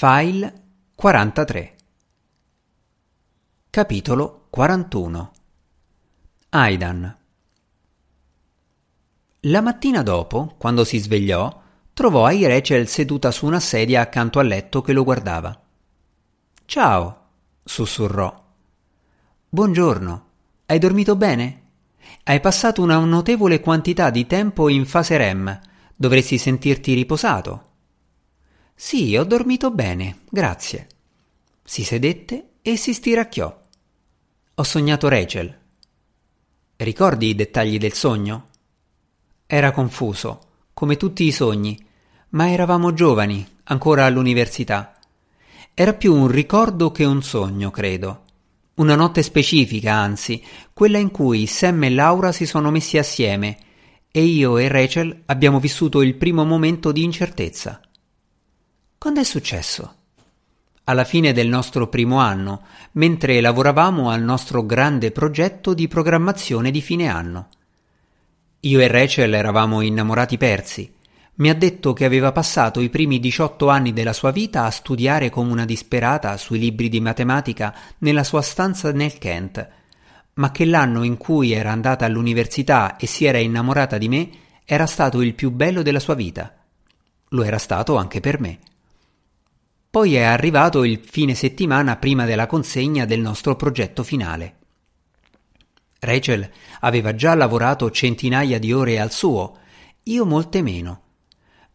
File 43 Capitolo 41 Aidan La mattina dopo, quando si svegliò, trovò Ai seduta su una sedia accanto al letto che lo guardava. Ciao, sussurrò. Buongiorno. Hai dormito bene? Hai passato una notevole quantità di tempo in fase REM. Dovresti sentirti riposato. Sì, ho dormito bene, grazie. Si sedette e si stiracchiò. Ho sognato Rachel. Ricordi i dettagli del sogno? Era confuso, come tutti i sogni, ma eravamo giovani, ancora all'università. Era più un ricordo che un sogno, credo. Una notte specifica, anzi, quella in cui Sam e Laura si sono messi assieme e io e Rachel abbiamo vissuto il primo momento di incertezza. Quando successo? Alla fine del nostro primo anno, mentre lavoravamo al nostro grande progetto di programmazione di fine anno. Io e Rachel eravamo innamorati persi mi ha detto che aveva passato i primi 18 anni della sua vita a studiare come una disperata sui libri di matematica nella sua stanza nel Kent, ma che l'anno in cui era andata all'università e si era innamorata di me era stato il più bello della sua vita. Lo era stato anche per me. Poi è arrivato il fine settimana prima della consegna del nostro progetto finale. Rachel aveva già lavorato centinaia di ore al suo, io molte meno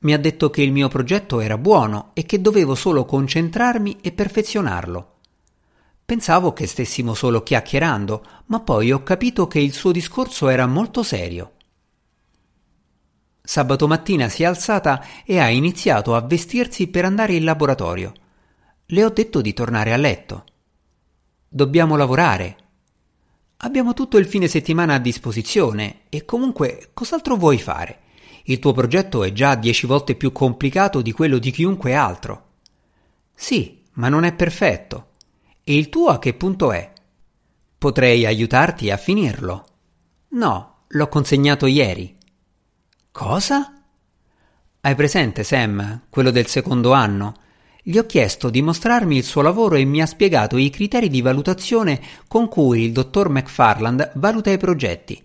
mi ha detto che il mio progetto era buono e che dovevo solo concentrarmi e perfezionarlo. Pensavo che stessimo solo chiacchierando, ma poi ho capito che il suo discorso era molto serio. Sabato mattina si è alzata e ha iniziato a vestirsi per andare in laboratorio. Le ho detto di tornare a letto. Dobbiamo lavorare. Abbiamo tutto il fine settimana a disposizione e comunque cos'altro vuoi fare? Il tuo progetto è già dieci volte più complicato di quello di chiunque altro. Sì, ma non è perfetto. E il tuo a che punto è? Potrei aiutarti a finirlo. No, l'ho consegnato ieri. Cosa? Hai presente Sam, quello del secondo anno? Gli ho chiesto di mostrarmi il suo lavoro e mi ha spiegato i criteri di valutazione con cui il dottor McFarland valuta i progetti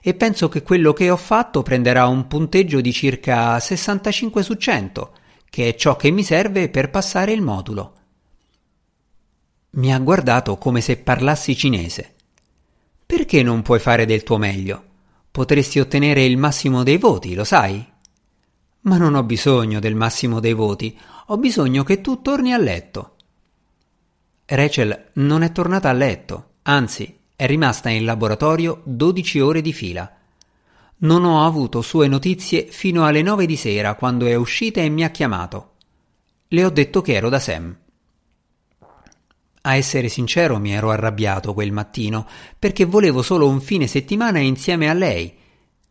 e penso che quello che ho fatto prenderà un punteggio di circa 65 su 100, che è ciò che mi serve per passare il modulo. Mi ha guardato come se parlassi cinese. Perché non puoi fare del tuo meglio? Potresti ottenere il massimo dei voti, lo sai? Ma non ho bisogno del massimo dei voti, ho bisogno che tu torni a letto. Rachel non è tornata a letto, anzi è rimasta in laboratorio 12 ore di fila. Non ho avuto sue notizie fino alle 9 di sera quando è uscita e mi ha chiamato. Le ho detto che ero da Sam. A essere sincero mi ero arrabbiato quel mattino perché volevo solo un fine settimana insieme a lei.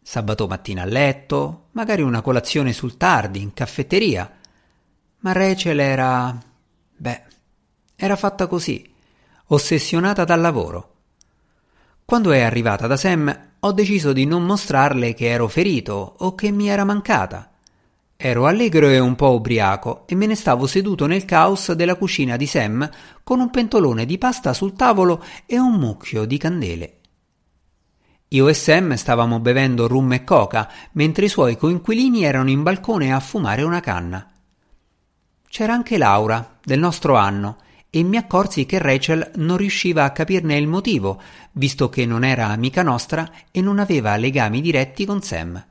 Sabato mattina a letto, magari una colazione sul tardi, in caffetteria. Ma Rachel era... beh, era fatta così, ossessionata dal lavoro. Quando è arrivata da Sam, ho deciso di non mostrarle che ero ferito o che mi era mancata. Ero allegro e un po' ubriaco e me ne stavo seduto nel caos della cucina di Sam con un pentolone di pasta sul tavolo e un mucchio di candele. Io e Sam stavamo bevendo rum e coca mentre i suoi coinquilini erano in balcone a fumare una canna. C'era anche Laura, del nostro anno, e mi accorsi che Rachel non riusciva a capirne il motivo, visto che non era amica nostra e non aveva legami diretti con Sam.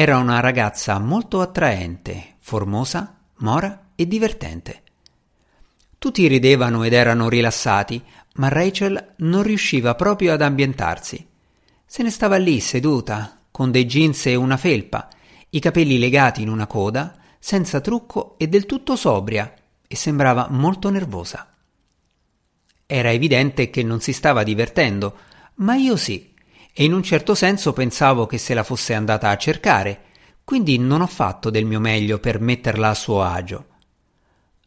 Era una ragazza molto attraente, formosa, mora e divertente. Tutti ridevano ed erano rilassati, ma Rachel non riusciva proprio ad ambientarsi. Se ne stava lì seduta, con dei jeans e una felpa, i capelli legati in una coda, senza trucco e del tutto sobria, e sembrava molto nervosa. Era evidente che non si stava divertendo, ma io sì, e in un certo senso pensavo che se la fosse andata a cercare, quindi non ho fatto del mio meglio per metterla a suo agio.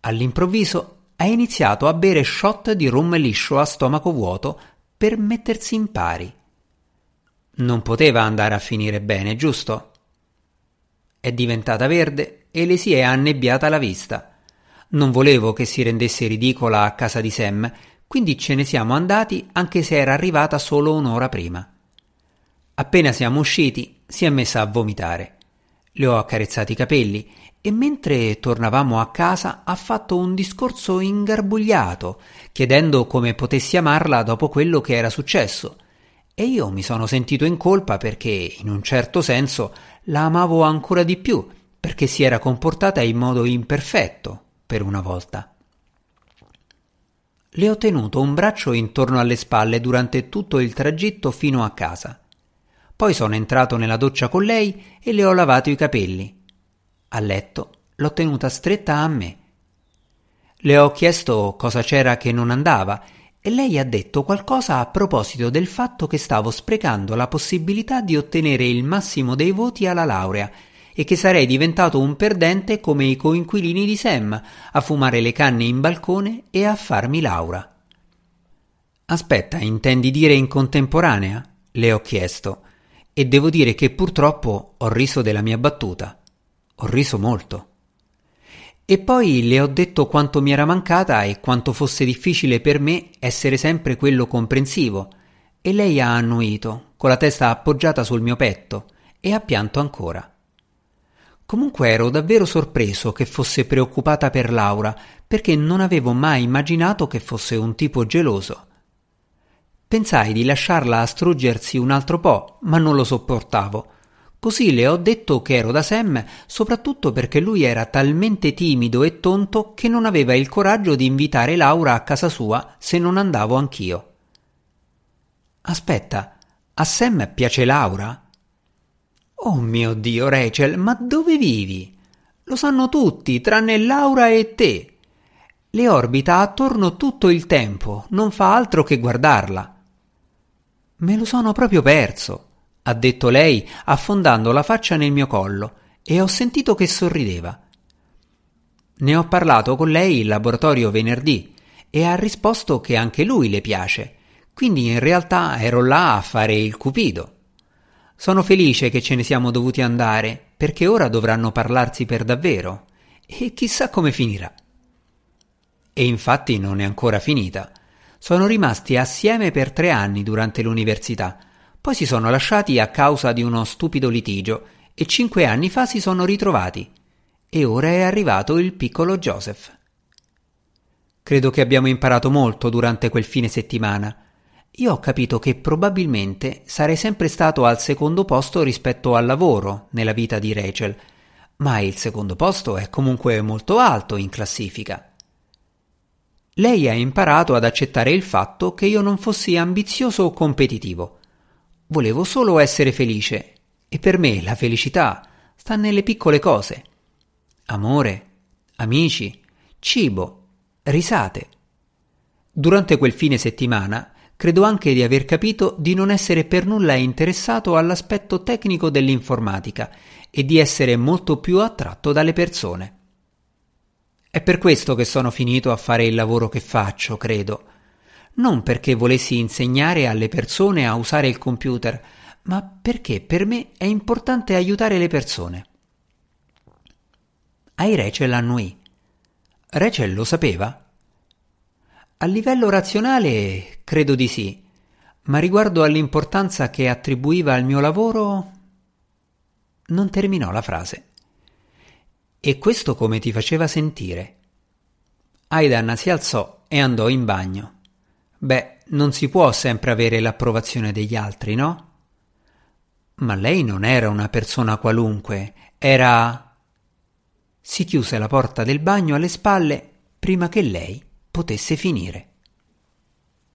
All'improvviso ha iniziato a bere shot di rum liscio a stomaco vuoto per mettersi in pari. Non poteva andare a finire bene, giusto? È diventata verde e le si è annebbiata la vista Non volevo che si rendesse ridicola a casa di Sam, quindi ce ne siamo andati anche se era arrivata solo un'ora prima. Appena siamo usciti, si è messa a vomitare. Le ho accarezzati i capelli e mentre tornavamo a casa ha fatto un discorso ingarbugliato, chiedendo come potessi amarla dopo quello che era successo. E io mi sono sentito in colpa perché, in un certo senso, la amavo ancora di più, perché si era comportata in modo imperfetto, per una volta. Le ho tenuto un braccio intorno alle spalle durante tutto il tragitto fino a casa. Poi sono entrato nella doccia con lei e le ho lavato i capelli. A letto l'ho tenuta stretta a me. Le ho chiesto cosa c'era che non andava e lei ha detto qualcosa a proposito del fatto che stavo sprecando la possibilità di ottenere il massimo dei voti alla laurea e che sarei diventato un perdente come i coinquilini di Sam, a fumare le canne in balcone e a farmi Laura. Aspetta, intendi dire in contemporanea? le ho chiesto, e devo dire che purtroppo ho riso della mia battuta. Ho riso molto. E poi le ho detto quanto mi era mancata e quanto fosse difficile per me essere sempre quello comprensivo, e lei ha annuito, con la testa appoggiata sul mio petto, e ha pianto ancora. Comunque ero davvero sorpreso che fosse preoccupata per Laura, perché non avevo mai immaginato che fosse un tipo geloso. Pensai di lasciarla a struggersi un altro po', ma non lo sopportavo. Così le ho detto che ero da Sam, soprattutto perché lui era talmente timido e tonto che non aveva il coraggio di invitare Laura a casa sua se non andavo anch'io. Aspetta, a Sam piace Laura? Oh mio Dio, Rachel, ma dove vivi? Lo sanno tutti, tranne Laura e te. Le orbita attorno tutto il tempo, non fa altro che guardarla. Me lo sono proprio perso, ha detto lei, affondando la faccia nel mio collo, e ho sentito che sorrideva. Ne ho parlato con lei in laboratorio venerdì e ha risposto che anche lui le piace, quindi in realtà ero là a fare il cupido. Sono felice che ce ne siamo dovuti andare, perché ora dovranno parlarsi per davvero. E chissà come finirà. E infatti non è ancora finita. Sono rimasti assieme per tre anni durante l'università, poi si sono lasciati a causa di uno stupido litigio e cinque anni fa si sono ritrovati. E ora è arrivato il piccolo Joseph. Credo che abbiamo imparato molto durante quel fine settimana io ho capito che probabilmente sarei sempre stato al secondo posto rispetto al lavoro nella vita di Rachel, ma il secondo posto è comunque molto alto in classifica. Lei ha imparato ad accettare il fatto che io non fossi ambizioso o competitivo. Volevo solo essere felice e per me la felicità sta nelle piccole cose. Amore, amici, cibo, risate. Durante quel fine settimana credo anche di aver capito di non essere per nulla interessato all'aspetto tecnico dell'informatica e di essere molto più attratto dalle persone. È per questo che sono finito a fare il lavoro che faccio, credo. Non perché volessi insegnare alle persone a usare il computer, ma perché per me è importante aiutare le persone. Ai Rachel annui. Rachel lo sapeva? A livello razionale credo di sì, ma riguardo all'importanza che attribuiva al mio lavoro non terminò la frase. E questo come ti faceva sentire? Aidan si alzò e andò in bagno. Beh, non si può sempre avere l'approvazione degli altri, no? Ma lei non era una persona qualunque, era... Si chiuse la porta del bagno alle spalle prima che lei potesse finire.